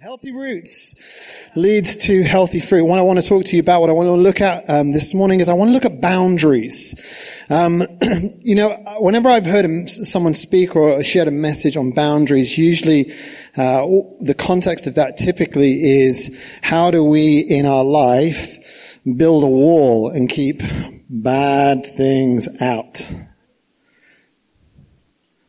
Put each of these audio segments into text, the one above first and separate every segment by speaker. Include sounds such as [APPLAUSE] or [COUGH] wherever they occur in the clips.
Speaker 1: Healthy roots leads to healthy fruit. What I want to talk to you about, what I want to look at um, this morning is I want to look at boundaries. Um, [CLEARS THROAT] you know, whenever I've heard someone speak or shared a message on boundaries, usually uh, the context of that typically is how do we in our life build a wall and keep bad things out?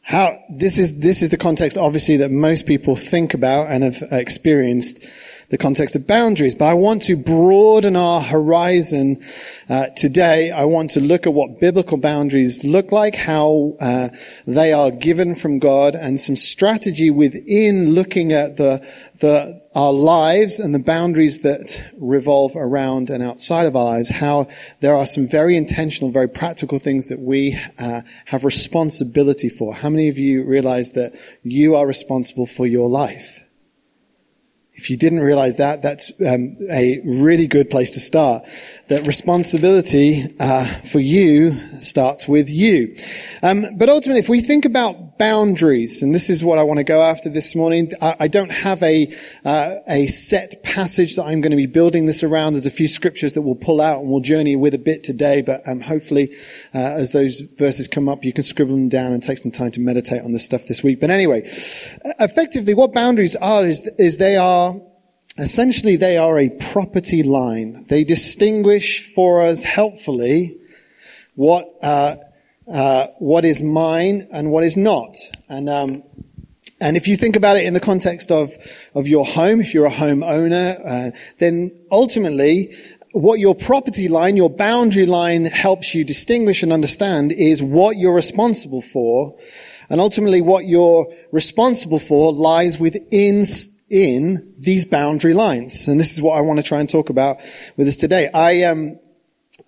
Speaker 1: How this is this is the context obviously that most people think about and have experienced the context of boundaries but i want to broaden our horizon uh, today i want to look at what biblical boundaries look like how uh, they are given from god and some strategy within looking at the the our lives and the boundaries that revolve around and outside of our lives, how there are some very intentional, very practical things that we uh, have responsibility for. How many of you realize that you are responsible for your life? If you didn't realize that, that's um, a really good place to start. That responsibility uh, for you starts with you. Um, but ultimately, if we think about boundaries, and this is what I want to go after this morning, I, don't have a uh, a set passage that I'm going to be building this around. There's a few scriptures that we'll pull out and we'll journey with a bit today. But um, hopefully, uh, as those verses come up, you can scribble them down and take some time to meditate on this stuff this week. But anyway, effectively, what boundaries are is, is they are Essentially, they are a property line. They distinguish for us helpfully what uh, uh, what is mine and what is not. And um, and if you think about it in the context of of your home, if you're a home owner, uh, then ultimately. What your property line, your boundary line helps you distinguish and understand is what you're responsible for. And ultimately what you're responsible for lies within in these boundary lines. And this is what I want to try and talk about with us today. I, um,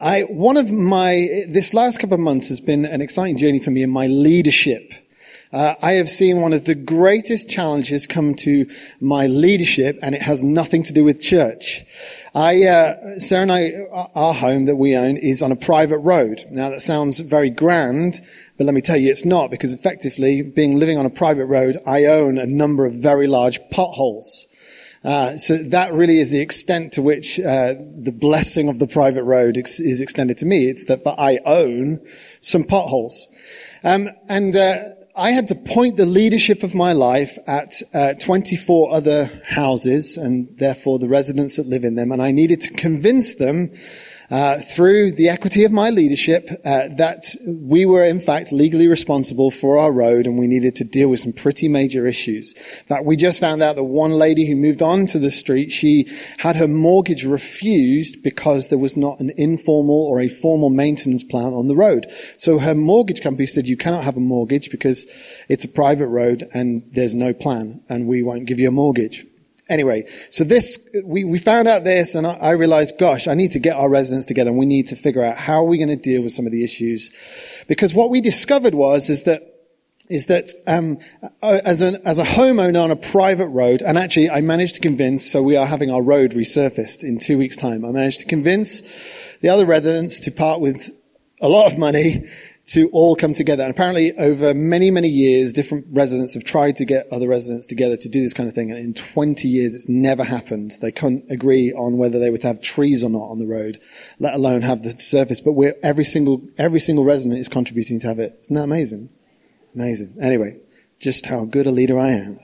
Speaker 1: I, one of my, this last couple of months has been an exciting journey for me in my leadership. Uh, I have seen one of the greatest challenges come to my leadership, and it has nothing to do with church. I, uh, Sarah and I, our home that we own is on a private road. Now that sounds very grand, but let me tell you, it's not because effectively, being living on a private road, I own a number of very large potholes. Uh, so that really is the extent to which uh, the blessing of the private road ex- is extended to me. It's that I own some potholes, um, and uh, I had to point the leadership of my life at uh, 24 other houses, and therefore the residents that live in them, and I needed to convince them uh, through the equity of my leadership uh, that we were in fact legally responsible for our road and we needed to deal with some pretty major issues. In fact, we just found out that one lady who moved on to the street, she had her mortgage refused because there was not an informal or a formal maintenance plan on the road. So her mortgage company said, you cannot have a mortgage because it's a private road and there's no plan and we won't give you a mortgage. Anyway, so this, we, we found out this and I, I realized, gosh, I need to get our residents together and we need to figure out how are we going to deal with some of the issues. Because what we discovered was, is that is that um, uh, as, an, as a homeowner on a private road, and actually I managed to convince, so we are having our road resurfaced in two weeks' time. I managed to convince the other residents to part with a lot of money to all come together. And apparently, over many, many years, different residents have tried to get other residents together to do this kind of thing. And in 20 years, it's never happened. They couldn't agree on whether they were to have trees or not on the road, let alone have the surface. But we're, every single, every single resident is contributing to have it. Isn't that amazing? Amazing. Anyway, just how good a leader I am.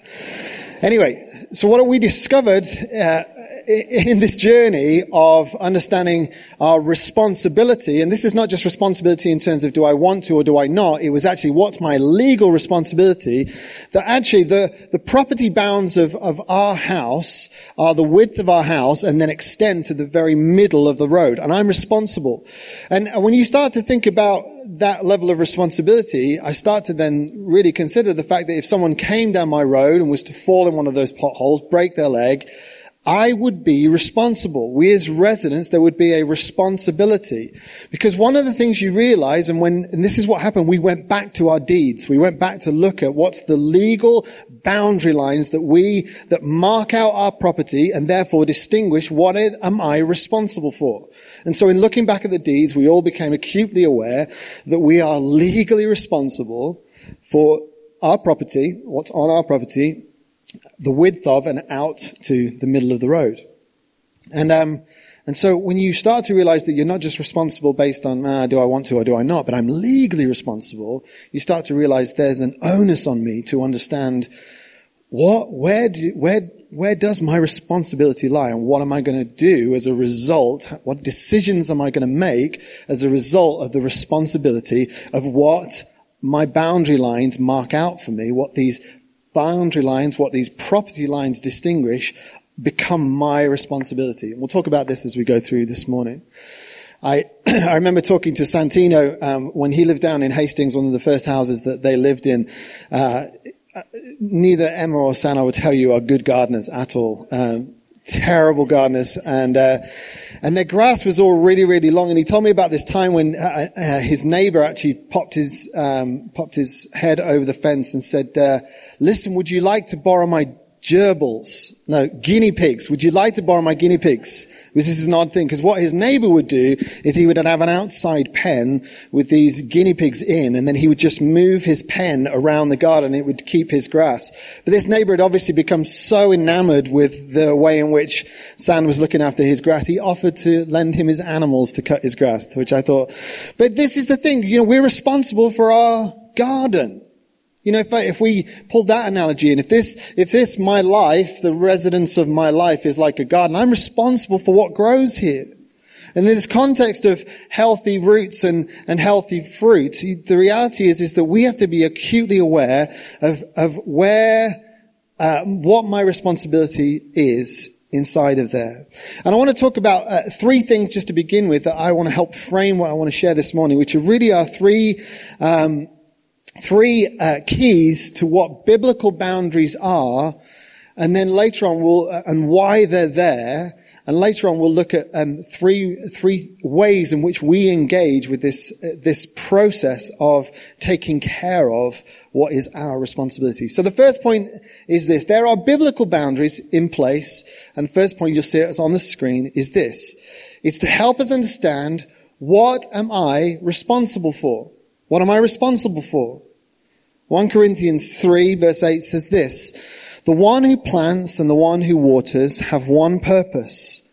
Speaker 1: Anyway, so what we discovered uh, in this journey of understanding our responsibility, and this is not just responsibility in terms of do I want to or do I not, it was actually what's my legal responsibility, that actually the, the property bounds of, of our house are the width of our house and then extend to the very middle of the road. And I'm responsible. And when you start to think about that level of responsibility, I start to then really consider the fact that if someone came down my road and was to fall in one of those potholes, break their leg, I would be responsible. We as residents, there would be a responsibility. Because one of the things you realize, and when, and this is what happened, we went back to our deeds. We went back to look at what's the legal boundary lines that we, that mark out our property and therefore distinguish what am I responsible for. And so in looking back at the deeds, we all became acutely aware that we are legally responsible for our property, what's on our property, the width of and out to the middle of the road. And, um, and so when you start to realize that you're not just responsible based on, ah, do I want to or do I not, but I'm legally responsible, you start to realize there's an onus on me to understand what, where, do, where, where does my responsibility lie and what am I going to do as a result? What decisions am I going to make as a result of the responsibility of what my boundary lines mark out for me, what these boundary lines, what these property lines distinguish, become my responsibility. And we'll talk about this as we go through this morning. I, [CLEARS THROAT] I remember talking to Santino um, when he lived down in Hastings, one of the first houses that they lived in. Uh, neither Emma or Sana would tell you are good gardeners at all. Um, terrible gardeners, and uh, and their grass was all really, really long. And he told me about this time when uh, uh, his neighbor actually popped his um, popped his head over the fence and said, uh, "Listen, would you like to borrow my gerbils. No, guinea pigs. Would you like to borrow my guinea pigs? This is an odd thing because what his neighbor would do is he would have an outside pen with these guinea pigs in and then he would just move his pen around the garden. It would keep his grass. But this neighbor had obviously become so enamored with the way in which San was looking after his grass. He offered to lend him his animals to cut his grass, which I thought, but this is the thing, you know, we're responsible for our garden. You know, if, I, if we pull that analogy and if this, if this, my life, the residence of my life is like a garden, I'm responsible for what grows here. And in this context of healthy roots and, and healthy fruit, the reality is, is that we have to be acutely aware of, of where, uh, what my responsibility is inside of there. And I want to talk about uh, three things just to begin with that I want to help frame what I want to share this morning, which really are three, um, three uh, keys to what biblical boundaries are, and then later on we'll, uh, and why they're there, and later on we'll look at um, three, three ways in which we engage with this, uh, this process of taking care of what is our responsibility. So the first point is this. There are biblical boundaries in place, and the first point you'll see it on the screen is this. It's to help us understand what am I responsible for? What am I responsible for? 1 Corinthians 3 verse 8 says this, the one who plants and the one who waters have one purpose,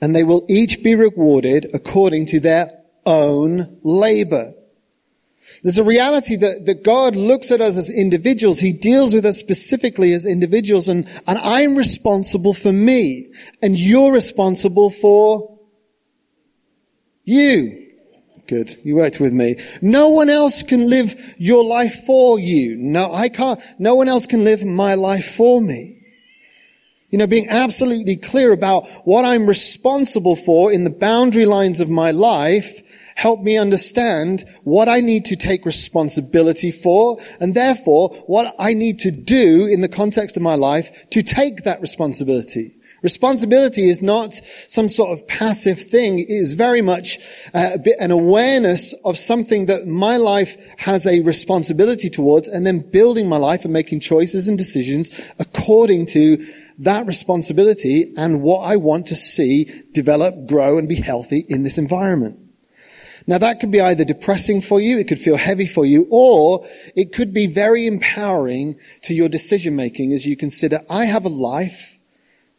Speaker 1: and they will each be rewarded according to their own labor. There's a reality that, that God looks at us as individuals. He deals with us specifically as individuals and, and I'm responsible for me and you're responsible for you. Good. You worked with me. No one else can live your life for you. No, I can't. No one else can live my life for me. You know, being absolutely clear about what I'm responsible for in the boundary lines of my life help me understand what I need to take responsibility for and therefore what I need to do in the context of my life to take that responsibility. Responsibility is not some sort of passive thing. It is very much uh, an awareness of something that my life has a responsibility towards and then building my life and making choices and decisions according to that responsibility and what I want to see develop, grow and be healthy in this environment. Now that could be either depressing for you, it could feel heavy for you, or it could be very empowering to your decision making as you consider, I have a life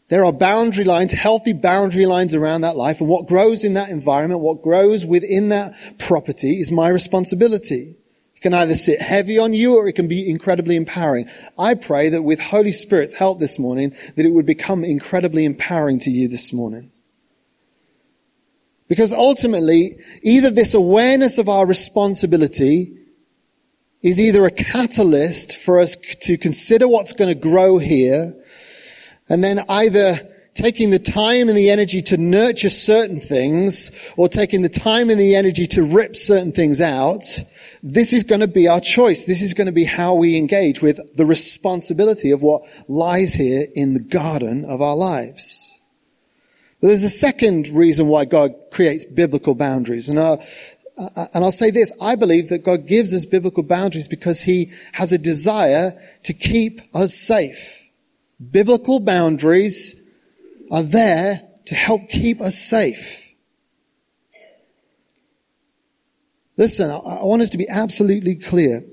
Speaker 1: there are boundary lines, healthy boundary lines around that life, and what grows in that environment, what grows within that property is my responsibility. It can either sit heavy on you or it can be incredibly empowering. I pray that with Holy Spirit's help this morning, that it would become incredibly empowering to you this morning. Because ultimately, either this awareness of our responsibility is either a catalyst for us to consider what's going to grow here and then either taking the time and the energy to nurture certain things or taking the time and the energy to rip certain things out, this is going to be our choice. This is going to be how we engage with the responsibility of what lies here in the garden of our lives. But there's a second reason why God creates biblical boundaries. And, uh, uh, and I'll say this, I believe that God gives us biblical boundaries because He has a desire to keep us safe. Biblical boundaries are there to help keep us safe. Listen, I want us to be absolutely clear.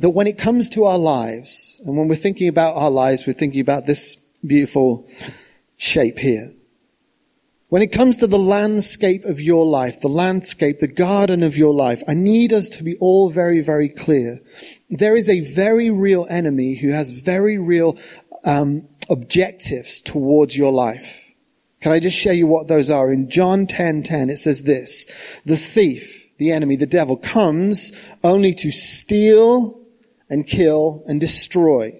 Speaker 1: that when it comes to our lives, and when we're thinking about our lives, we're thinking about this beautiful shape here. When it comes to the landscape of your life, the landscape, the garden of your life, I need us to be all very, very clear. There is a very real enemy who has very real um, objectives towards your life. Can I just show you what those are? In John 10:10 10, 10, it says this: "The thief, the enemy, the devil comes only to steal and kill and destroy."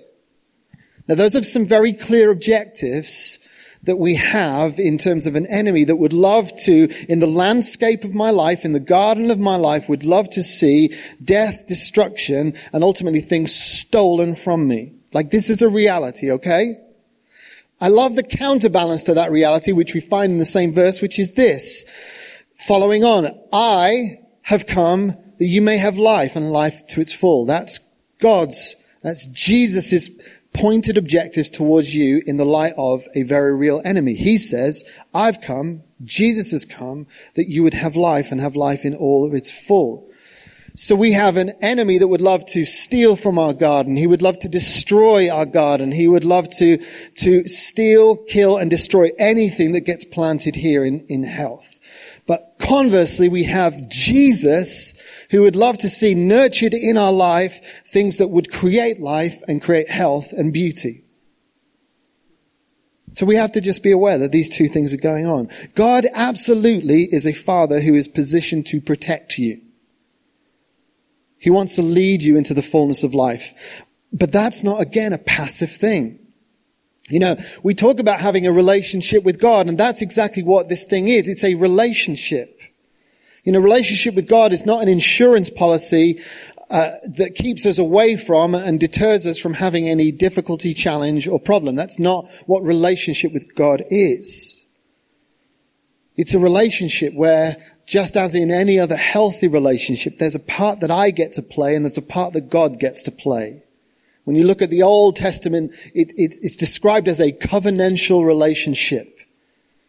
Speaker 1: Now those are some very clear objectives that we have in terms of an enemy that would love to, in the landscape of my life, in the garden of my life, would love to see death, destruction, and ultimately things stolen from me. Like this is a reality, okay? I love the counterbalance to that reality, which we find in the same verse, which is this. Following on, I have come that you may have life and life to its full. That's God's, that's Jesus' pointed objectives towards you in the light of a very real enemy. He says, I've come, Jesus has come, that you would have life and have life in all of its full. So we have an enemy that would love to steal from our garden. He would love to destroy our garden. He would love to, to steal, kill, and destroy anything that gets planted here in, in health. But conversely, we have Jesus who would love to see nurtured in our life things that would create life and create health and beauty. So we have to just be aware that these two things are going on. God absolutely is a father who is positioned to protect you. He wants to lead you into the fullness of life. But that's not, again, a passive thing. You know, we talk about having a relationship with God, and that's exactly what this thing is. It's a relationship. You know, relationship with God is not an insurance policy uh, that keeps us away from and deters us from having any difficulty, challenge, or problem. That's not what relationship with God is. It's a relationship where, just as in any other healthy relationship, there's a part that I get to play and there's a part that God gets to play. When you look at the Old Testament, it, it, it's described as a covenantal relationship.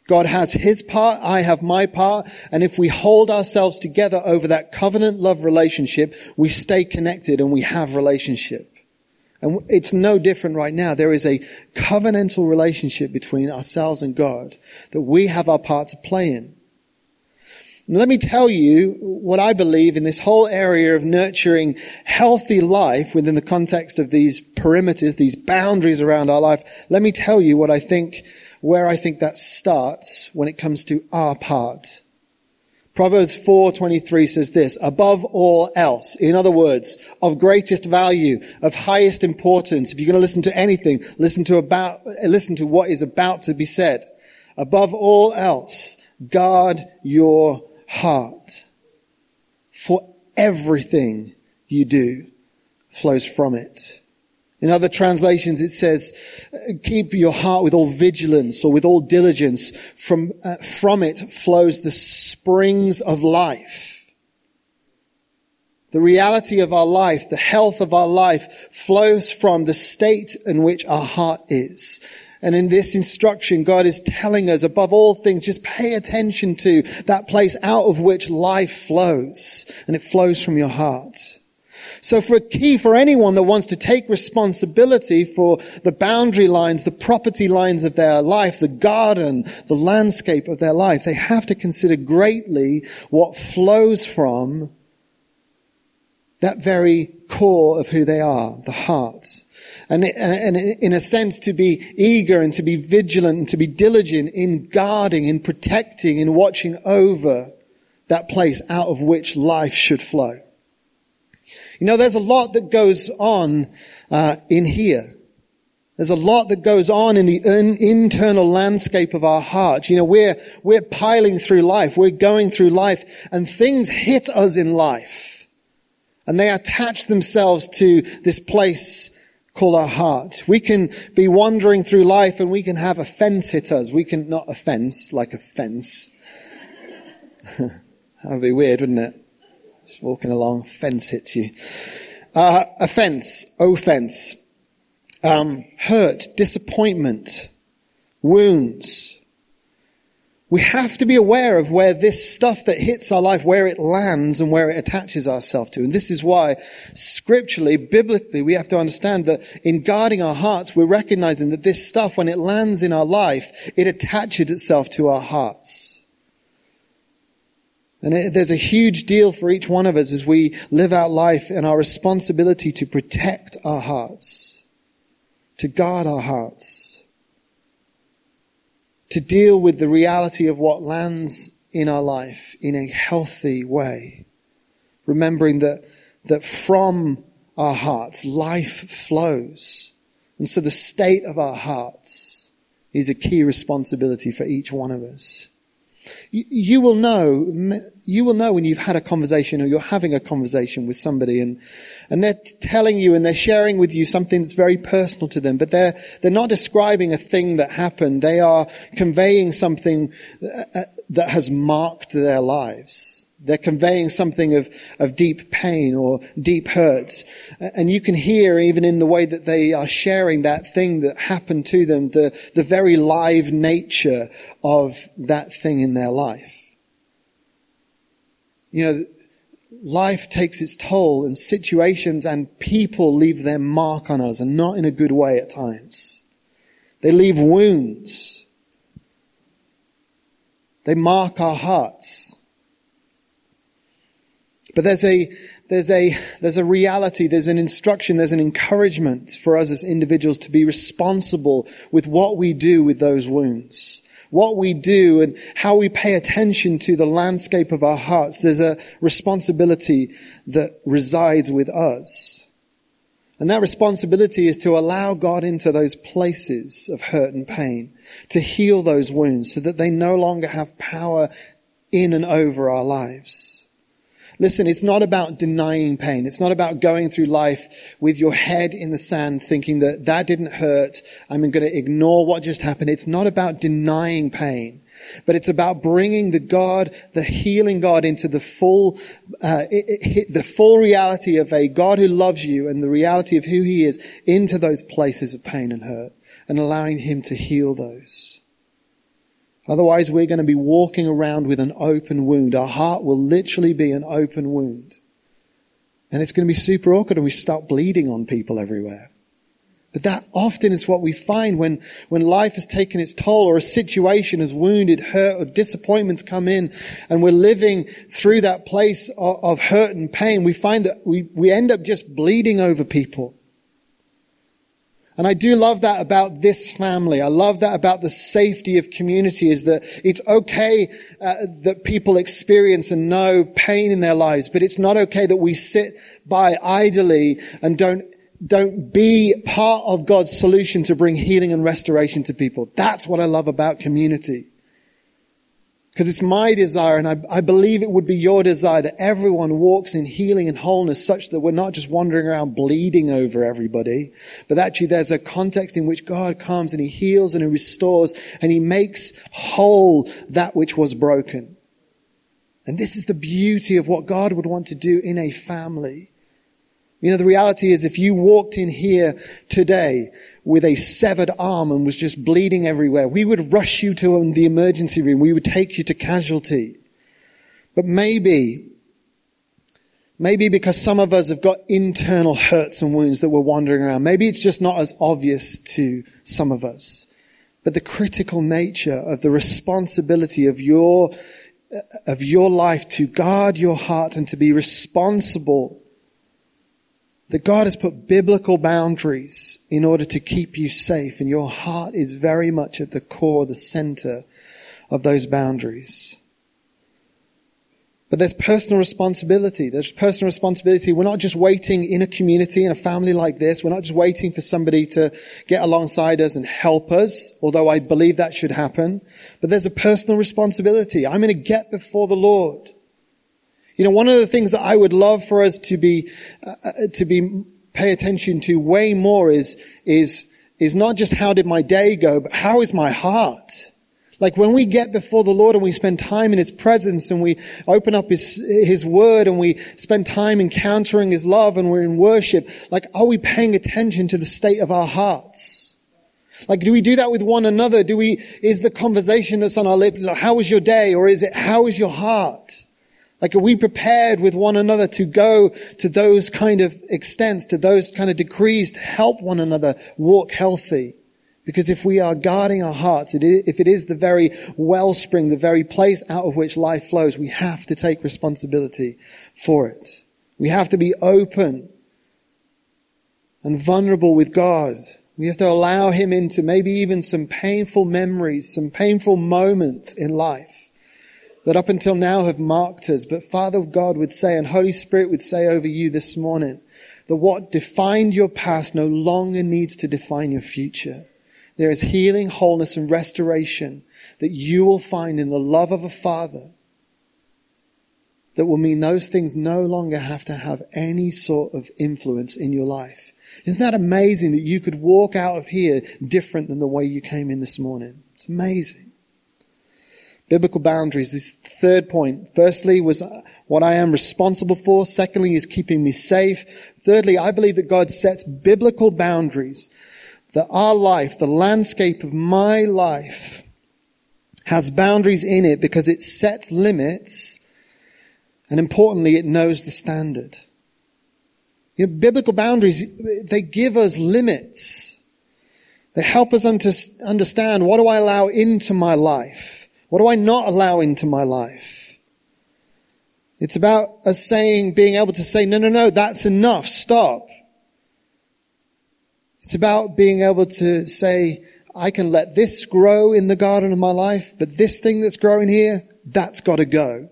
Speaker 1: God has his part, I have my part, and if we hold ourselves together over that covenant love relationship, we stay connected and we have relationship. And it's no different right now. There is a covenantal relationship between ourselves and God that we have our part to play in. Let me tell you what I believe in this whole area of nurturing healthy life within the context of these perimeters, these boundaries around our life. Let me tell you what I think where I think that starts when it comes to our part. Proverbs 4:23 says this, above all else, in other words, of greatest value, of highest importance. If you're going to listen to anything, listen to about listen to what is about to be said. Above all else, guard your heart. For everything you do flows from it. In other translations, it says, keep your heart with all vigilance or with all diligence. From, uh, from it flows the springs of life. The reality of our life, the health of our life flows from the state in which our heart is. And in this instruction, God is telling us above all things, just pay attention to that place out of which life flows. And it flows from your heart. So for a key for anyone that wants to take responsibility for the boundary lines, the property lines of their life, the garden, the landscape of their life, they have to consider greatly what flows from that very core of who they are, the heart. And, and, in a sense, to be eager and to be vigilant and to be diligent in guarding, in protecting, in watching over that place out of which life should flow. You know, there's a lot that goes on uh, in here. There's a lot that goes on in the in, internal landscape of our heart. You know, we're, we're piling through life. We're going through life and things hit us in life. And they attach themselves to this place called our heart. We can be wandering through life and we can have a fence hit us. We can, not a fence, like a fence. [LAUGHS] that would be weird, wouldn't it? Just walking along, fence hits you. Uh, offense, offense, um, hurt, disappointment, wounds. We have to be aware of where this stuff that hits our life, where it lands and where it attaches ourselves to. And this is why scripturally, biblically, we have to understand that in guarding our hearts, we're recognizing that this stuff, when it lands in our life, it attaches itself to our hearts. And it, there's a huge deal for each one of us as we live out life and our responsibility to protect our hearts, to guard our hearts to deal with the reality of what lands in our life in a healthy way. Remembering that, that from our hearts, life flows. And so the state of our hearts is a key responsibility for each one of us. You, you will know, you will know when you've had a conversation or you're having a conversation with somebody and, and they're telling you and they're sharing with you something that's very personal to them, but they're, they're not describing a thing that happened. They are conveying something uh, uh, that has marked their lives. They're conveying something of, of deep pain or deep hurt. And you can hear, even in the way that they are sharing that thing that happened to them, the, the very live nature of that thing in their life. You know, life takes its toll and situations and people leave their mark on us and not in a good way at times. They leave wounds. They mark our hearts. But there's a, there's a, there's a reality, there's an instruction, there's an encouragement for us as individuals to be responsible with what we do with those wounds what we do and how we pay attention to the landscape of our hearts, there's a responsibility that resides with us. And that responsibility is to allow God into those places of hurt and pain, to heal those wounds so that they no longer have power in and over our lives. Listen, it's not about denying pain. It's not about going through life with your head in the sand thinking that that didn't hurt. I'm going to ignore what just happened. It's not about denying pain, but it's about bringing the God, the healing God into the full, uh, it, it, the full reality of a God who loves you and the reality of who he is into those places of pain and hurt and allowing him to heal those. Otherwise, we're going to be walking around with an open wound. Our heart will literally be an open wound. And it's going to be super awkward and we start bleeding on people everywhere. But that often is what we find when, when life has taken its toll or a situation has wounded, hurt, or disappointments come in and we're living through that place of, of hurt and pain. We find that we, we end up just bleeding over people. And I do love that about this family. I love that about the safety of community is that it's okay uh, that people experience and know pain in their lives, but it's not okay that we sit by idly and don't don't be part of God's solution to bring healing and restoration to people. That's what I love about community. Because it's my desire, and I, I, believe it would be your desire, that everyone walks in healing and wholeness such that we're not just wandering around bleeding over everybody, but actually there's a context in which God comes and He heals and He restores and He makes whole that which was broken. And this is the beauty of what God would want to do in a family. You know, the reality is if you walked in here today with a severed arm and was just bleeding everywhere, we would rush you to um, the emergency room. We would take you to casualty. But maybe, maybe because some of us have got internal hurts and wounds that we're wandering around, maybe it's just not as obvious to some of us. But the critical nature of the responsibility of your, of your life to guard your heart and to be responsible that God has put biblical boundaries in order to keep you safe, and your heart is very much at the core, the center of those boundaries. But there's personal responsibility. There's personal responsibility. We're not just waiting in a community, in a family like this. We're not just waiting for somebody to get alongside us and help us, although I believe that should happen. But there's a personal responsibility. I'm going to get before the Lord. You know, one of the things that I would love for us to be, uh, uh, to be, pay attention to way more is, is, is not just how did my day go, but how is my heart? Like when we get before the Lord and we spend time in His presence and we open up His, His Word and we spend time encountering His love and we're in worship, like are we paying attention to the state of our hearts? Like, do we do that with one another? Do we, is the conversation that's on our lip, like, how was your day? Or is it, how is your heart? Like, are we prepared with one another to go to those kind of extents, to those kind of degrees to help one another walk healthy? Because if we are guarding our hearts, if it is the very wellspring, the very place out of which life flows, we have to take responsibility for it. We have to be open and vulnerable with God. We have to allow Him into maybe even some painful memories, some painful moments in life that up until now have marked us. But Father God would say, and Holy Spirit would say over you this morning, that what defined your past no longer needs to define your future. There is healing, wholeness, and restoration that you will find in the love of a father that will mean those things no longer have to have any sort of influence in your life. Isn't that amazing that you could walk out of here different than the way you came in this morning? It's amazing. Biblical boundaries. This third point. Firstly was what I am responsible for. Secondly is keeping me safe. Thirdly, I believe that God sets biblical boundaries that our life, the landscape of my life, has boundaries in it because it sets limits and importantly, it knows the standard. You know, biblical boundaries, they give us limits. They help us understand what do I allow into my life? What do I not allow into my life? It's about us saying, being able to say, no, no, no, that's enough, stop. It's about being able to say, I can let this grow in the garden of my life, but this thing that's growing here, that's got to go.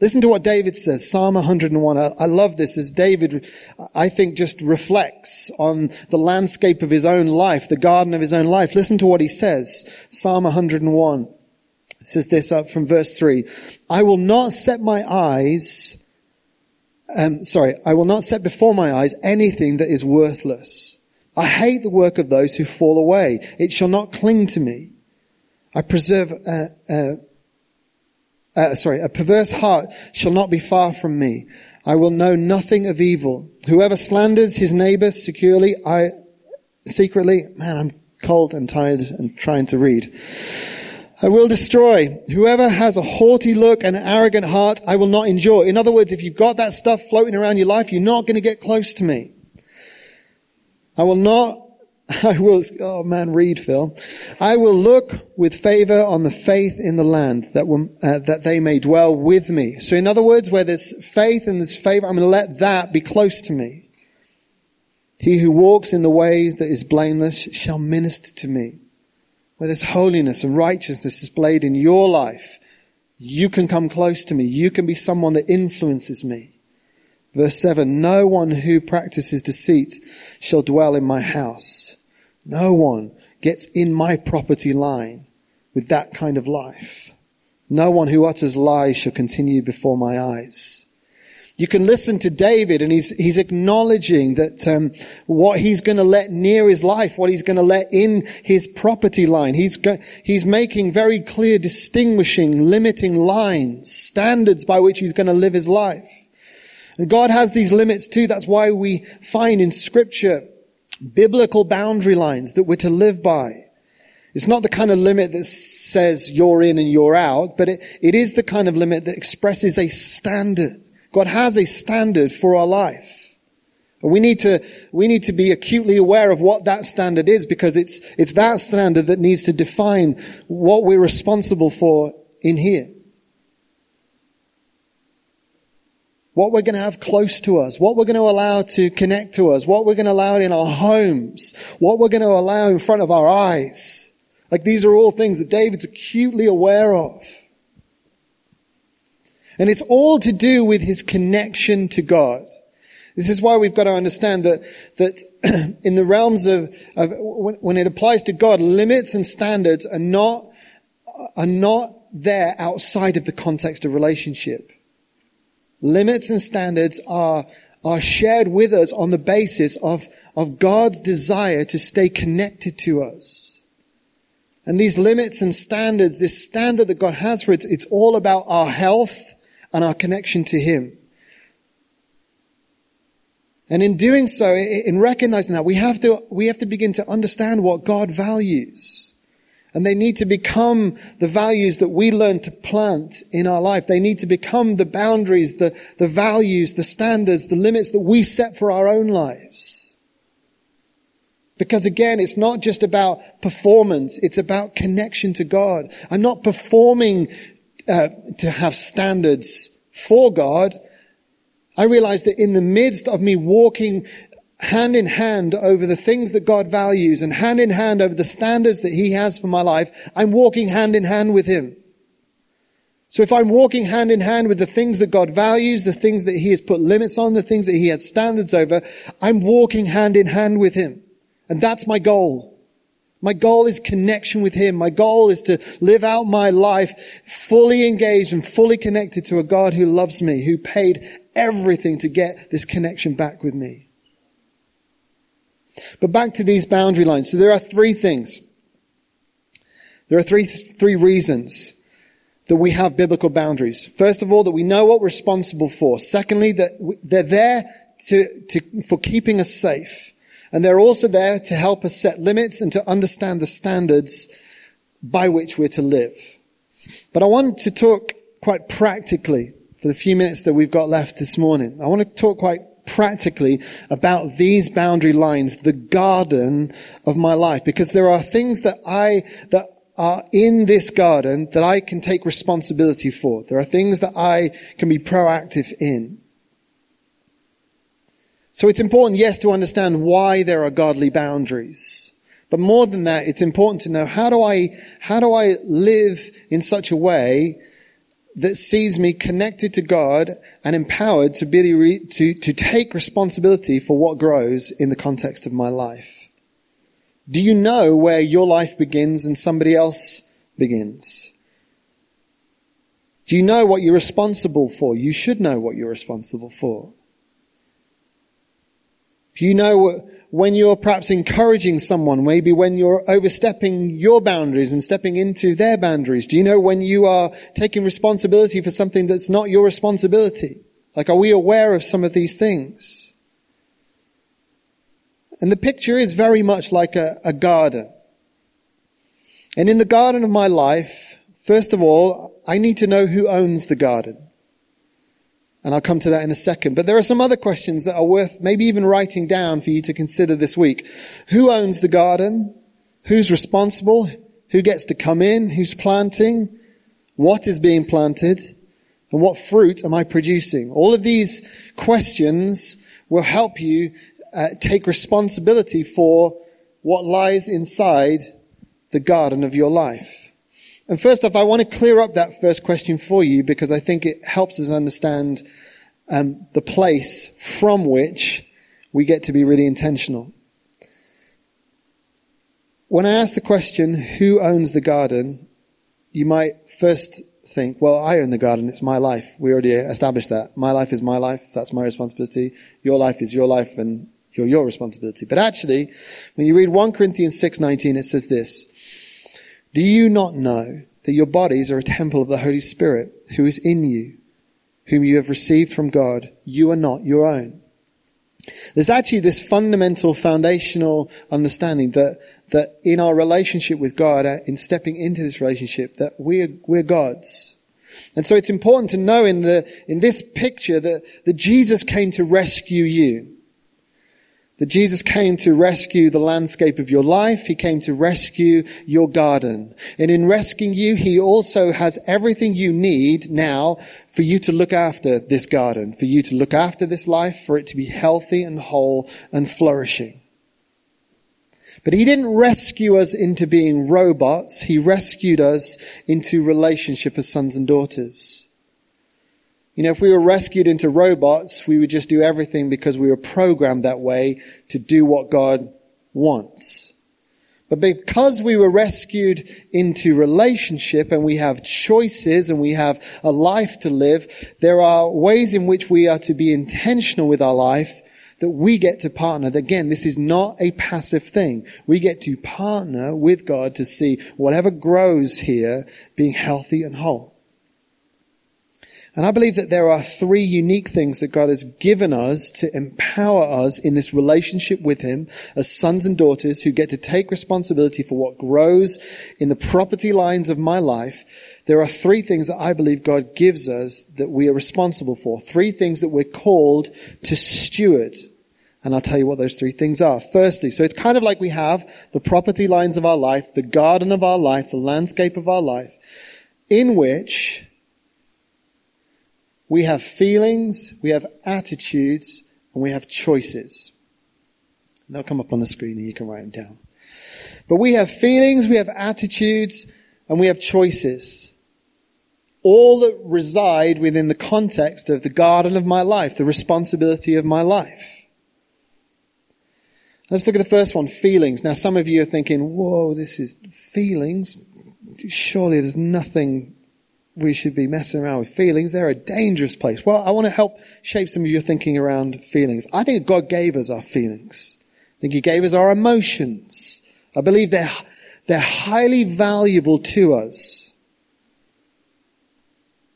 Speaker 1: Listen to what David says, Psalm 101. I love this as David, I think, just reflects on the landscape of his own life, the garden of his own life. Listen to what he says, Psalm 101. It says this up from verse 3. I will not set my eyes, um, sorry, I will not set before my eyes anything that is worthless. I hate the work of those who fall away. It shall not cling to me. I preserve, uh, uh, uh, sorry, a perverse heart shall not be far from me. I will know nothing of evil. Whoever slanders his neighbor securely, I, secretly, man, I'm cold and tired and trying to read. I will destroy. Whoever has a haughty look and an arrogant heart, I will not endure. In other words, if you've got that stuff floating around your life, you're not going to get close to me. I will not, [LAUGHS] I will, oh man, read Phil. I will look with favor on the faith in the land that, will, uh, that they may dwell with me. So in other words, where there's faith and there's favor, I'm going to let that be close to me. He who walks in the ways that is blameless shall minister to me. Where there's holiness and righteousness displayed in your life, you can come close to me. You can be someone that influences me. Verse 7 No one who practices deceit shall dwell in my house. No one gets in my property line with that kind of life. No one who utters lies shall continue before my eyes. You can listen to David and he's, he's acknowledging that um, what he's going to let near his life, what he's going to let in his property line. He's, go, he's making very clear distinguishing, limiting lines, standards by which he's going to live his life. And God has these limits too. That's why we find in scripture biblical boundary lines that we're to live by. It's not the kind of limit that says you're in and you're out, but it, it is the kind of limit that expresses a standard. God has a standard for our life. We need to, we need to be acutely aware of what that standard is because it's, it's that standard that needs to define what we're responsible for in here. what we're going to have close to us, what we're going to allow to connect to us, what we're going to allow in our homes, what we're going to allow in front of our eyes. Like these are all things that David's acutely aware of. And it's all to do with his connection to God. This is why we've got to understand that, that [CLEARS THROAT] in the realms of, of when it applies to God, limits and standards are not, are not there outside of the context of relationship. Limits and standards are, are shared with us on the basis of, of God's desire to stay connected to us. And these limits and standards, this standard that God has for it, it's all about our health and our connection to Him. And in doing so, in recognizing that, we have to, we have to begin to understand what God values. And they need to become the values that we learn to plant in our life. They need to become the boundaries, the, the values, the standards, the limits that we set for our own lives. Because again, it's not just about performance, it's about connection to God. I'm not performing uh, to have standards for God. I realize that in the midst of me walking hand in hand over the things that God values and hand in hand over the standards that He has for my life, I'm walking hand in hand with Him. So if I'm walking hand in hand with the things that God values, the things that He has put limits on, the things that He has standards over, I'm walking hand in hand with Him. And that's my goal. My goal is connection with Him. My goal is to live out my life fully engaged and fully connected to a God who loves me, who paid everything to get this connection back with me. But back to these boundary lines. So there are three things. There are three, three reasons that we have biblical boundaries. First of all, that we know what we're responsible for. Secondly, that they're there to, to, for keeping us safe. And they're also there to help us set limits and to understand the standards by which we're to live. But I want to talk quite practically for the few minutes that we've got left this morning. I want to talk quite practically about these boundary lines, the garden of my life, because there are things that I, that are in this garden that I can take responsibility for. There are things that I can be proactive in. So it's important, yes, to understand why there are godly boundaries. But more than that, it's important to know how do I, how do I live in such a way that sees me connected to God and empowered to, be, to, to take responsibility for what grows in the context of my life. Do you know where your life begins and somebody else begins? Do you know what you're responsible for? You should know what you're responsible for. Do you know when you're perhaps encouraging someone, maybe when you're overstepping your boundaries and stepping into their boundaries? Do you know when you are taking responsibility for something that's not your responsibility? Like, are we aware of some of these things? And the picture is very much like a, a garden. And in the garden of my life, first of all, I need to know who owns the garden. And I'll come to that in a second. But there are some other questions that are worth maybe even writing down for you to consider this week. Who owns the garden? Who's responsible? Who gets to come in? Who's planting? What is being planted? And what fruit am I producing? All of these questions will help you uh, take responsibility for what lies inside the garden of your life. And first off, I want to clear up that first question for you because I think it helps us understand um, the place from which we get to be really intentional. When I ask the question, who owns the garden, you might first think, well, I own the garden, it's my life. We already established that. My life is my life, that's my responsibility. Your life is your life and you're your responsibility. But actually, when you read 1 Corinthians 6:19, it says this, do you not know that your bodies are a temple of the Holy Spirit who is in you, whom you have received from God? You are not your own. There's actually this fundamental foundational understanding that, that in our relationship with God, uh, in stepping into this relationship, that we're, we're God's. And so it's important to know in the, in this picture that, that Jesus came to rescue you that Jesus came to rescue the landscape of your life. He came to rescue your garden. And in rescuing you, He also has everything you need now for you to look after this garden, for you to look after this life, for it to be healthy and whole and flourishing. But He didn't rescue us into being robots. He rescued us into relationship as sons and daughters. You know, if we were rescued into robots, we would just do everything because we were programmed that way to do what God wants. But because we were rescued into relationship and we have choices and we have a life to live, there are ways in which we are to be intentional with our life that we get to partner. Again, this is not a passive thing. We get to partner with God to see whatever grows here being healthy and whole. And I believe that there are three unique things that God has given us to empower us in this relationship with Him as sons and daughters who get to take responsibility for what grows in the property lines of my life. There are three things that I believe God gives us that we are responsible for. Three things that we're called to steward. And I'll tell you what those three things are. Firstly, so it's kind of like we have the property lines of our life, the garden of our life, the landscape of our life, in which we have feelings, we have attitudes, and we have choices. They'll come up on the screen and you can write them down. But we have feelings, we have attitudes, and we have choices. All that reside within the context of the garden of my life, the responsibility of my life. Let's look at the first one, feelings. Now, some of you are thinking, whoa, this is feelings. Surely there's nothing we should be messing around with feelings. They're a dangerous place. Well, I want to help shape some of your thinking around feelings. I think God gave us our feelings. I think He gave us our emotions. I believe they're, they're highly valuable to us.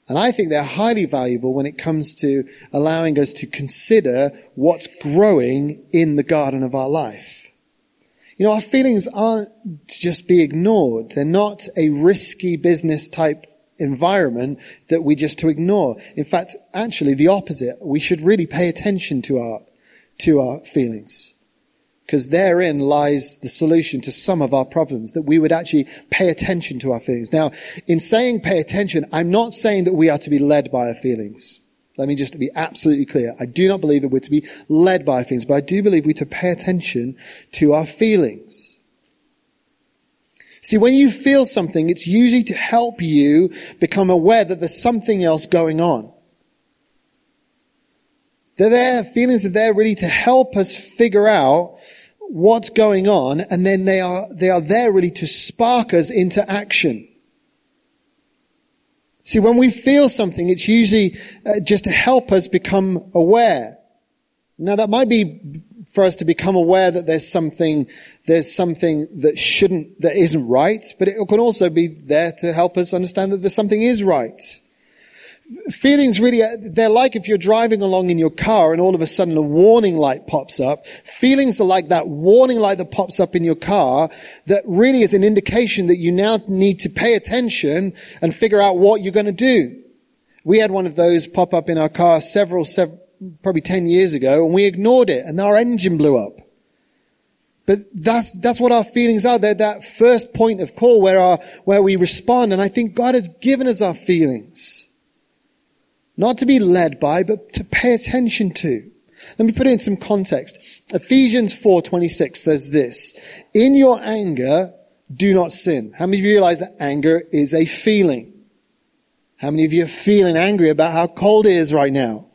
Speaker 1: And I think they're highly valuable when it comes to allowing us to consider what's growing in the garden of our life. You know, our feelings aren't to just be ignored. They're not a risky business type environment that we just to ignore. In fact, actually the opposite. We should really pay attention to our, to our feelings. Because therein lies the solution to some of our problems, that we would actually pay attention to our feelings. Now, in saying pay attention, I'm not saying that we are to be led by our feelings. Let me just be absolutely clear. I do not believe that we're to be led by our feelings, but I do believe we're to pay attention to our feelings. See, when you feel something, it's usually to help you become aware that there's something else going on. They're there, feelings are there really to help us figure out what's going on, and then they are, they are there really to spark us into action. See, when we feel something, it's usually uh, just to help us become aware. Now that might be for us to become aware that there's something there's something that shouldn't, that isn't right, but it can also be there to help us understand that there's something is right. Feelings really, they're like if you're driving along in your car and all of a sudden a warning light pops up. Feelings are like that warning light that pops up in your car that really is an indication that you now need to pay attention and figure out what you're going to do. We had one of those pop up in our car several, several probably 10 years ago and we ignored it and our engine blew up. But that's, that's what our feelings are. They're that first point of call where our, where we respond. And I think God has given us our feelings. Not to be led by, but to pay attention to. Let me put it in some context. Ephesians 4:26 says this, "In your anger, do not sin." How many of you realize that anger is a feeling? How many of you are feeling angry about how cold it is right now?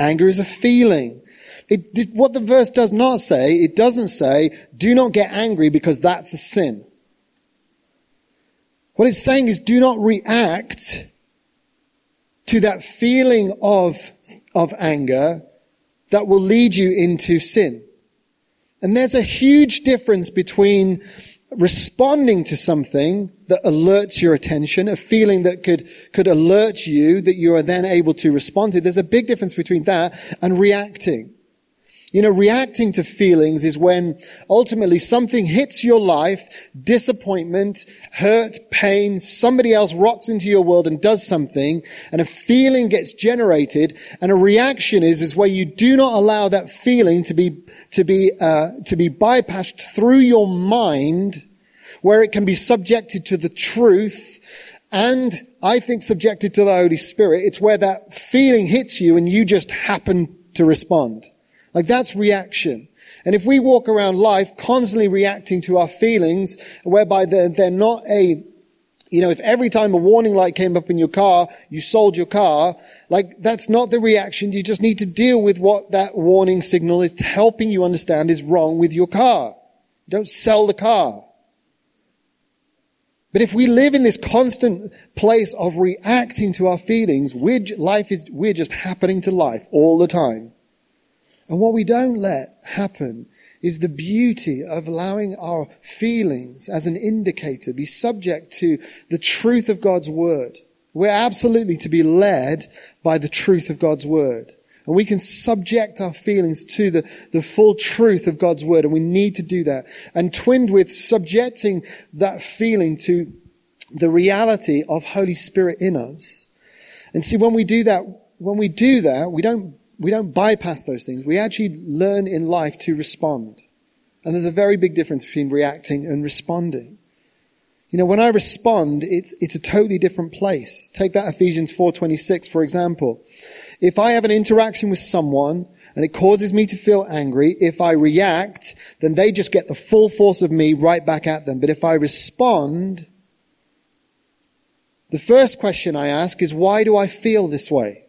Speaker 1: Anger is a feeling. It, what the verse does not say, it doesn't say, do not get angry because that's a sin. What it's saying is do not react to that feeling of, of anger that will lead you into sin. And there's a huge difference between responding to something that alerts your attention, a feeling that could, could alert you that you are then able to respond to. There's a big difference between that and reacting. You know, reacting to feelings is when ultimately something hits your life, disappointment, hurt, pain, somebody else rocks into your world and does something, and a feeling gets generated, and a reaction is, is where you do not allow that feeling to be, to be, uh, to be bypassed through your mind, where it can be subjected to the truth, and I think subjected to the Holy Spirit. It's where that feeling hits you and you just happen to respond. Like that's reaction. And if we walk around life constantly reacting to our feelings, whereby they're, they're not a, you know, if every time a warning light came up in your car, you sold your car, like that's not the reaction. You just need to deal with what that warning signal is helping you understand is wrong with your car. Don't sell the car. But if we live in this constant place of reacting to our feelings, life is, we're just happening to life all the time. And what we don't let happen is the beauty of allowing our feelings as an indicator be subject to the truth of God's word. We're absolutely to be led by the truth of God's word. And we can subject our feelings to the, the full truth of God's word, and we need to do that. And twinned with subjecting that feeling to the reality of Holy Spirit in us. And see, when we do that, when we do that, we don't, we don't bypass those things. We actually learn in life to respond. And there's a very big difference between reacting and responding. You know, when I respond, it's, it's a totally different place. Take that Ephesians 4.26, for example. If I have an interaction with someone and it causes me to feel angry, if I react, then they just get the full force of me right back at them. But if I respond, the first question I ask is, why do I feel this way?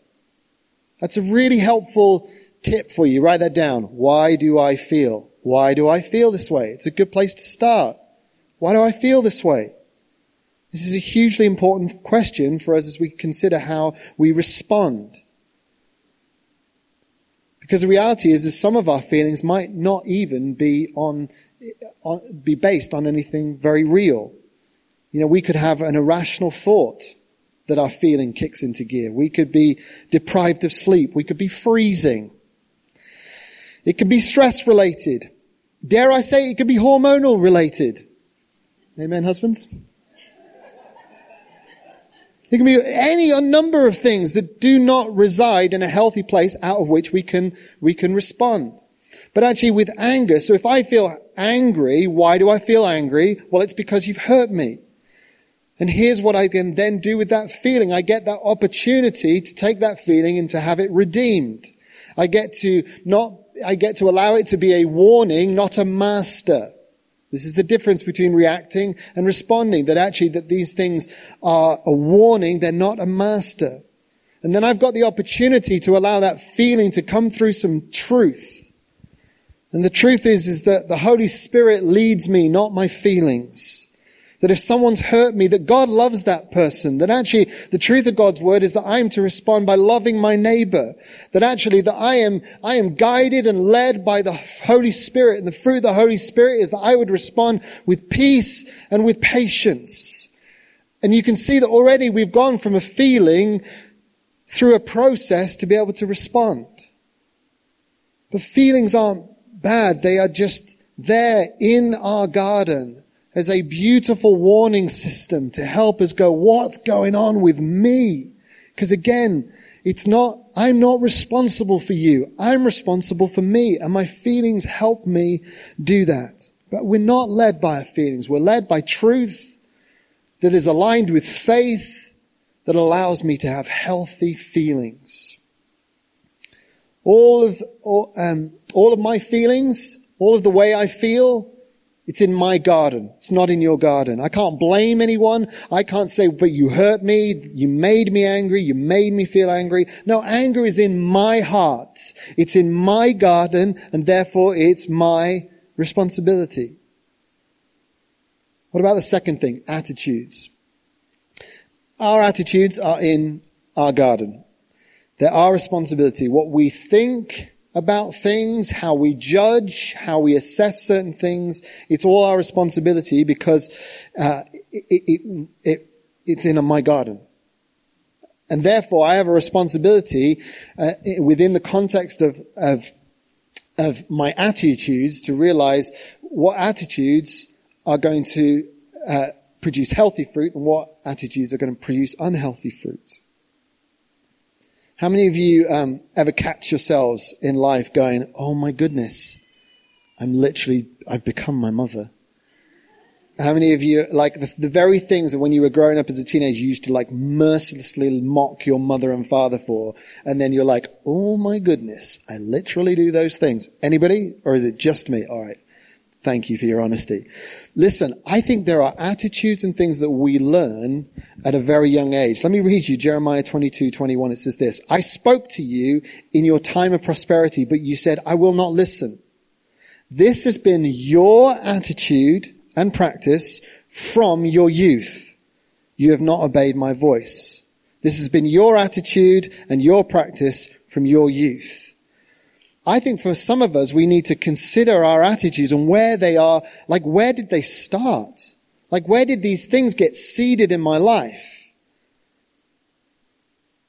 Speaker 1: That's a really helpful tip for you. Write that down. Why do I feel? Why do I feel this way? It's a good place to start. Why do I feel this way? This is a hugely important question for us as we consider how we respond. Because the reality is that some of our feelings might not even be on, on, be based on anything very real. You know, we could have an irrational thought that our feeling kicks into gear. We could be deprived of sleep. We could be freezing. It could be stress related. Dare I say it could be hormonal related. Amen, husbands? It can be any a number of things that do not reside in a healthy place out of which we can, we can respond. But actually with anger, so if I feel angry, why do I feel angry? Well, it's because you've hurt me. And here's what I can then do with that feeling. I get that opportunity to take that feeling and to have it redeemed. I get to not, I get to allow it to be a warning, not a master. This is the difference between reacting and responding, that actually that these things are a warning, they're not a master. And then I've got the opportunity to allow that feeling to come through some truth. And the truth is, is that the Holy Spirit leads me, not my feelings. That if someone's hurt me, that God loves that person. That actually the truth of God's word is that I am to respond by loving my neighbor. That actually that I am, I am guided and led by the Holy Spirit. And the fruit of the Holy Spirit is that I would respond with peace and with patience. And you can see that already we've gone from a feeling through a process to be able to respond. But feelings aren't bad. They are just there in our garden as a beautiful warning system to help us go, what's going on with me? Because again, it's not, I'm not responsible for you. I'm responsible for me and my feelings help me do that. But we're not led by our feelings. We're led by truth that is aligned with faith that allows me to have healthy feelings. All of, all, um, all of my feelings, all of the way I feel, it's in my garden. It's not in your garden. I can't blame anyone. I can't say, but you hurt me. You made me angry. You made me feel angry. No, anger is in my heart. It's in my garden and therefore it's my responsibility. What about the second thing? Attitudes. Our attitudes are in our garden. They're our responsibility. What we think, about things, how we judge, how we assess certain things. It's all our responsibility because uh, it, it, it, it's in my garden. And therefore, I have a responsibility uh, within the context of, of, of my attitudes to realize what attitudes are going to uh, produce healthy fruit and what attitudes are going to produce unhealthy fruit. How many of you um, ever catch yourselves in life going, oh my goodness, I'm literally, I've become my mother? How many of you, like the, the, very things that when you were growing up as a teenager, you used to like mercilessly mock your mother and father for, and then you're like, oh my goodness, I literally do those things. Anybody? Or is it just me? Alright. Thank you for your honesty. Listen, I think there are attitudes and things that we learn at a very young age. Let me read you Jeremiah 22, 21. It says this, I spoke to you in your time of prosperity, but you said, I will not listen. This has been your attitude and practice from your youth. You have not obeyed my voice. This has been your attitude and your practice from your youth. I think for some of us, we need to consider our attitudes and where they are, like where did they start? Like where did these things get seeded in my life?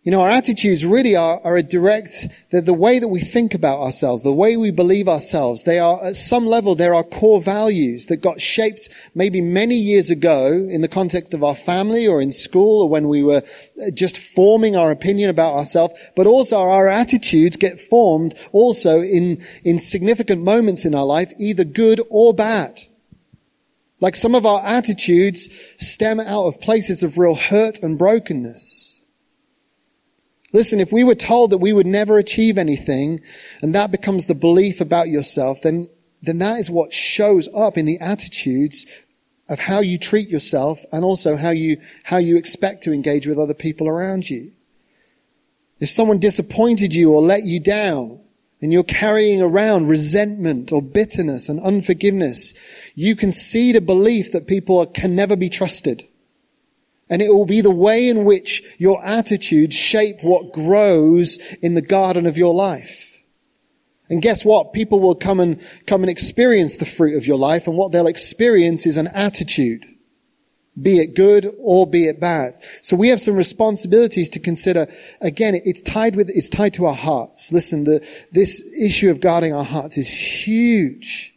Speaker 1: You know, our attitudes really are, are a direct, they're the way that we think about ourselves, the way we believe ourselves. They are, at some level, they're our core values that got shaped maybe many years ago in the context of our family or in school or when we were uh, just forming our opinion about ourselves. But also our attitudes get formed also in, in significant moments in our life, either good or bad. Like some of our attitudes stem out of places of real hurt and brokenness. Listen, if we were told that we would never achieve anything, and that becomes the belief about yourself, then, then that is what shows up in the attitudes of how you treat yourself and also how you, how you expect to engage with other people around you. If someone disappointed you or let you down, and you're carrying around resentment or bitterness and unforgiveness, you can see the belief that people can never be trusted. And it will be the way in which your attitudes shape what grows in the garden of your life. And guess what? People will come and, come and experience the fruit of your life, and what they'll experience is an attitude. Be it good or be it bad. So we have some responsibilities to consider. Again, it's tied with, it's tied to our hearts. Listen, the, this issue of guarding our hearts is huge.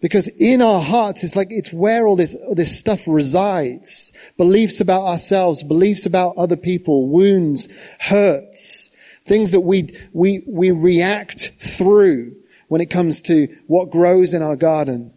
Speaker 1: Because in our hearts, it's like it's where all this, this stuff resides. Beliefs about ourselves, beliefs about other people, wounds, hurts, things that we, we, we react through when it comes to what grows in our garden.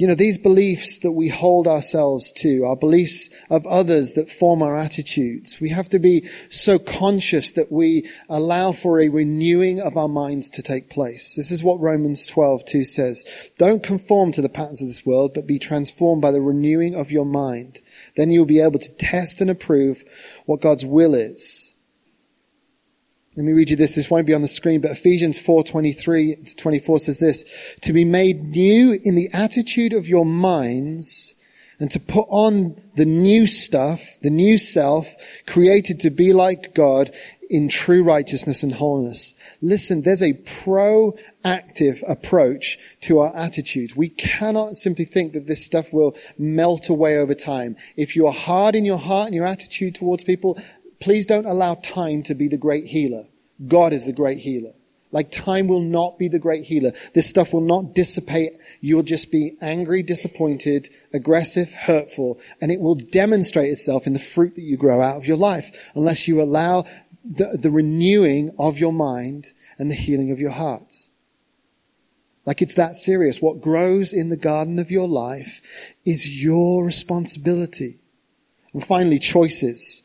Speaker 1: You know, these beliefs that we hold ourselves to, our beliefs of others that form our attitudes, we have to be so conscious that we allow for a renewing of our minds to take place. This is what Romans 12, 2 says. Don't conform to the patterns of this world, but be transformed by the renewing of your mind. Then you'll be able to test and approve what God's will is let me read you this. This won't be on the screen, but Ephesians 4:23 to 24 says this, to be made new in the attitude of your minds and to put on the new stuff, the new self, created to be like God in true righteousness and wholeness. Listen, there's a proactive approach to our attitudes. We cannot simply think that this stuff will melt away over time. If you are hard in your heart and your attitude towards people, Please don't allow time to be the great healer. God is the great healer. Like time will not be the great healer. This stuff will not dissipate. You'll just be angry, disappointed, aggressive, hurtful, and it will demonstrate itself in the fruit that you grow out of your life unless you allow the, the renewing of your mind and the healing of your heart. Like it's that serious. What grows in the garden of your life is your responsibility. And finally, choices.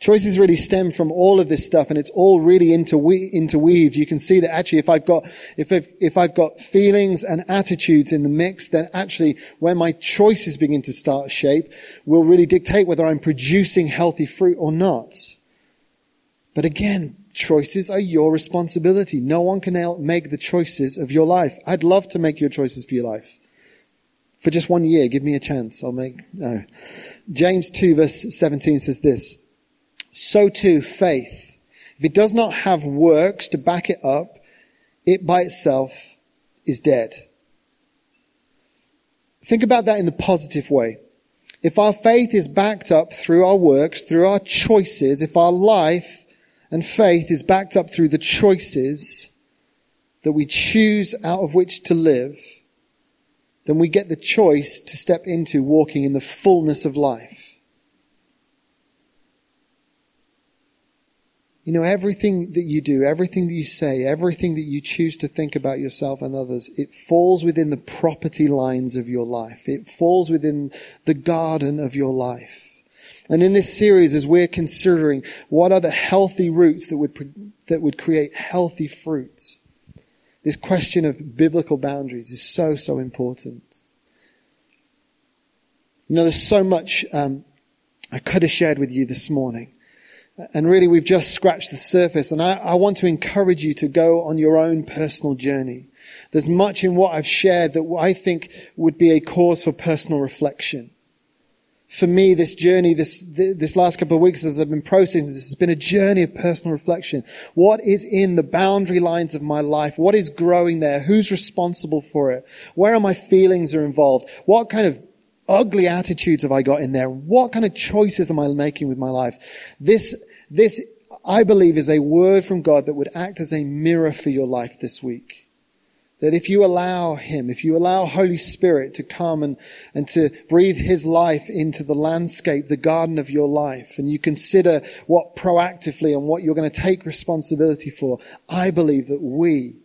Speaker 1: Choices really stem from all of this stuff and it's all really interwe- interweaved. You can see that actually if I've got, if I've, if I've got feelings and attitudes in the mix, then actually where my choices begin to start shape will really dictate whether I'm producing healthy fruit or not. But again, choices are your responsibility. No one can make the choices of your life. I'd love to make your choices for your life. For just one year, give me a chance. I'll make, no. James 2 verse 17 says this so too faith. If it does not have works to back it up, it by itself is dead. Think about that in the positive way. If our faith is backed up through our works, through our choices, if our life and faith is backed up through the choices that we choose out of which to live, then we get the choice to step into walking in the fullness of life. You know, everything that you do, everything that you say, everything that you choose to think about yourself and others, it falls within the property lines of your life. It falls within the garden of your life. And in this series, as we're considering what are the healthy roots that would, that would create healthy fruits, this question of biblical boundaries is so, so important. You know, there's so much um, I could have shared with you this morning. And really, we've just scratched the surface. And I, I, want to encourage you to go on your own personal journey. There's much in what I've shared that I think would be a cause for personal reflection. For me, this journey, this, this last couple of weeks as I've been processing this has been a journey of personal reflection. What is in the boundary lines of my life? What is growing there? Who's responsible for it? Where are my feelings are involved? What kind of ugly attitudes have I got in there? What kind of choices am I making with my life? This, this, I believe is a word from God that would act as a mirror for your life this week. That if you allow Him, if you allow Holy Spirit to come and, and to breathe His life into the landscape, the garden of your life, and you consider what proactively and what you're going to take responsibility for, I believe that we,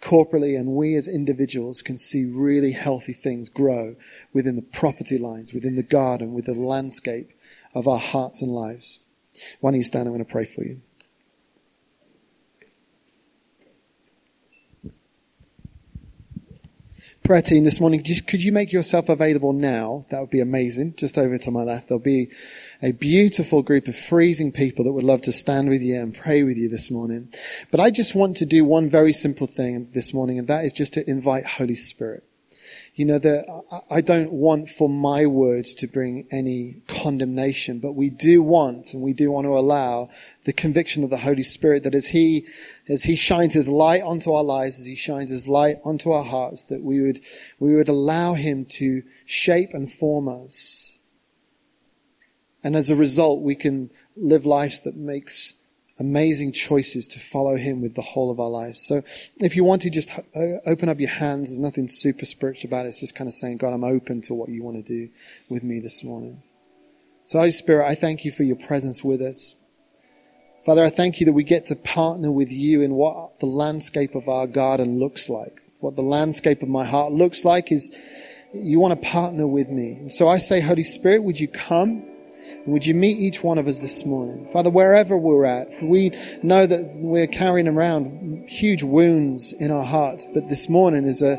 Speaker 1: corporately and we as individuals, can see really healthy things grow within the property lines, within the garden, with the landscape of our hearts and lives. Why don't you stand? I'm going to pray for you. prayer team this morning, just, could you make yourself available now? That would be amazing. Just over to my left, there'll be a beautiful group of freezing people that would love to stand with you and pray with you this morning. But I just want to do one very simple thing this morning, and that is just to invite Holy Spirit. You know, that I don't want for my words to bring any condemnation, but we do want and we do want to allow the conviction of the Holy Spirit that as He, as He shines His light onto our lives, as He shines His light onto our hearts, that we would, we would allow Him to shape and form us. And as a result, we can live lives that makes amazing choices to follow Him with the whole of our lives. So if you want to just uh, open up your hands, there's nothing super spiritual about it. It's just kind of saying, God, I'm open to what you want to do with me this morning. So Holy Spirit, I thank you for your presence with us. Father, I thank you that we get to partner with you in what the landscape of our garden looks like. What the landscape of my heart looks like is you want to partner with me. And so I say, Holy Spirit, would you come? Would you meet each one of us this morning? Father, wherever we're at, we know that we're carrying around huge wounds in our hearts, but this morning is a,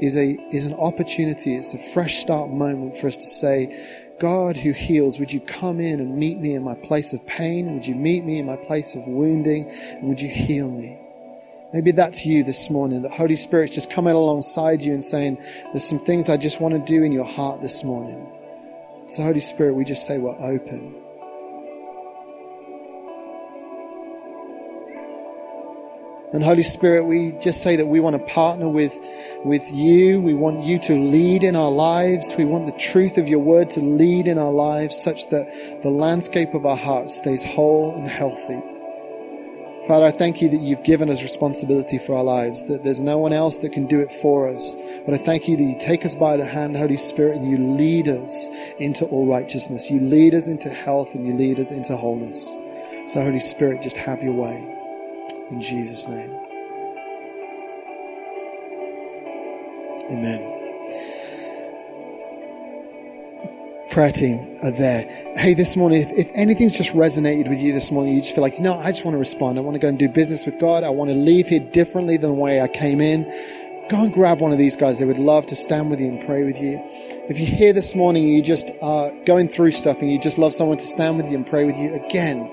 Speaker 1: is a, is an opportunity. It's a fresh start moment for us to say, God who heals, would you come in and meet me in my place of pain? Would you meet me in my place of wounding? And would you heal me? Maybe that's you this morning, that Holy Spirit's just coming alongside you and saying, There's some things I just want to do in your heart this morning. So, Holy Spirit, we just say we're open. And Holy Spirit, we just say that we want to partner with, with you. We want you to lead in our lives. We want the truth of your word to lead in our lives such that the landscape of our hearts stays whole and healthy. Father, I thank you that you've given us responsibility for our lives, that there's no one else that can do it for us. But I thank you that you take us by the hand, Holy Spirit, and you lead us into all righteousness. You lead us into health and you lead us into wholeness. So, Holy Spirit, just have your way. In Jesus' name. Amen. Prayer team are there. Hey, this morning, if, if anything's just resonated with you this morning, you just feel like, you know, I just want to respond. I want to go and do business with God. I want to leave here differently than the way I came in. Go and grab one of these guys. They would love to stand with you and pray with you. If you're here this morning you just are going through stuff and you just love someone to stand with you and pray with you, again,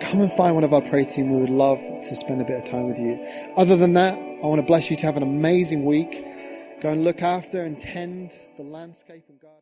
Speaker 1: come and find one of our prayer team. We would love to spend a bit of time with you. Other than that, I want to bless you to have an amazing week. Go and look after and tend the landscape and garden.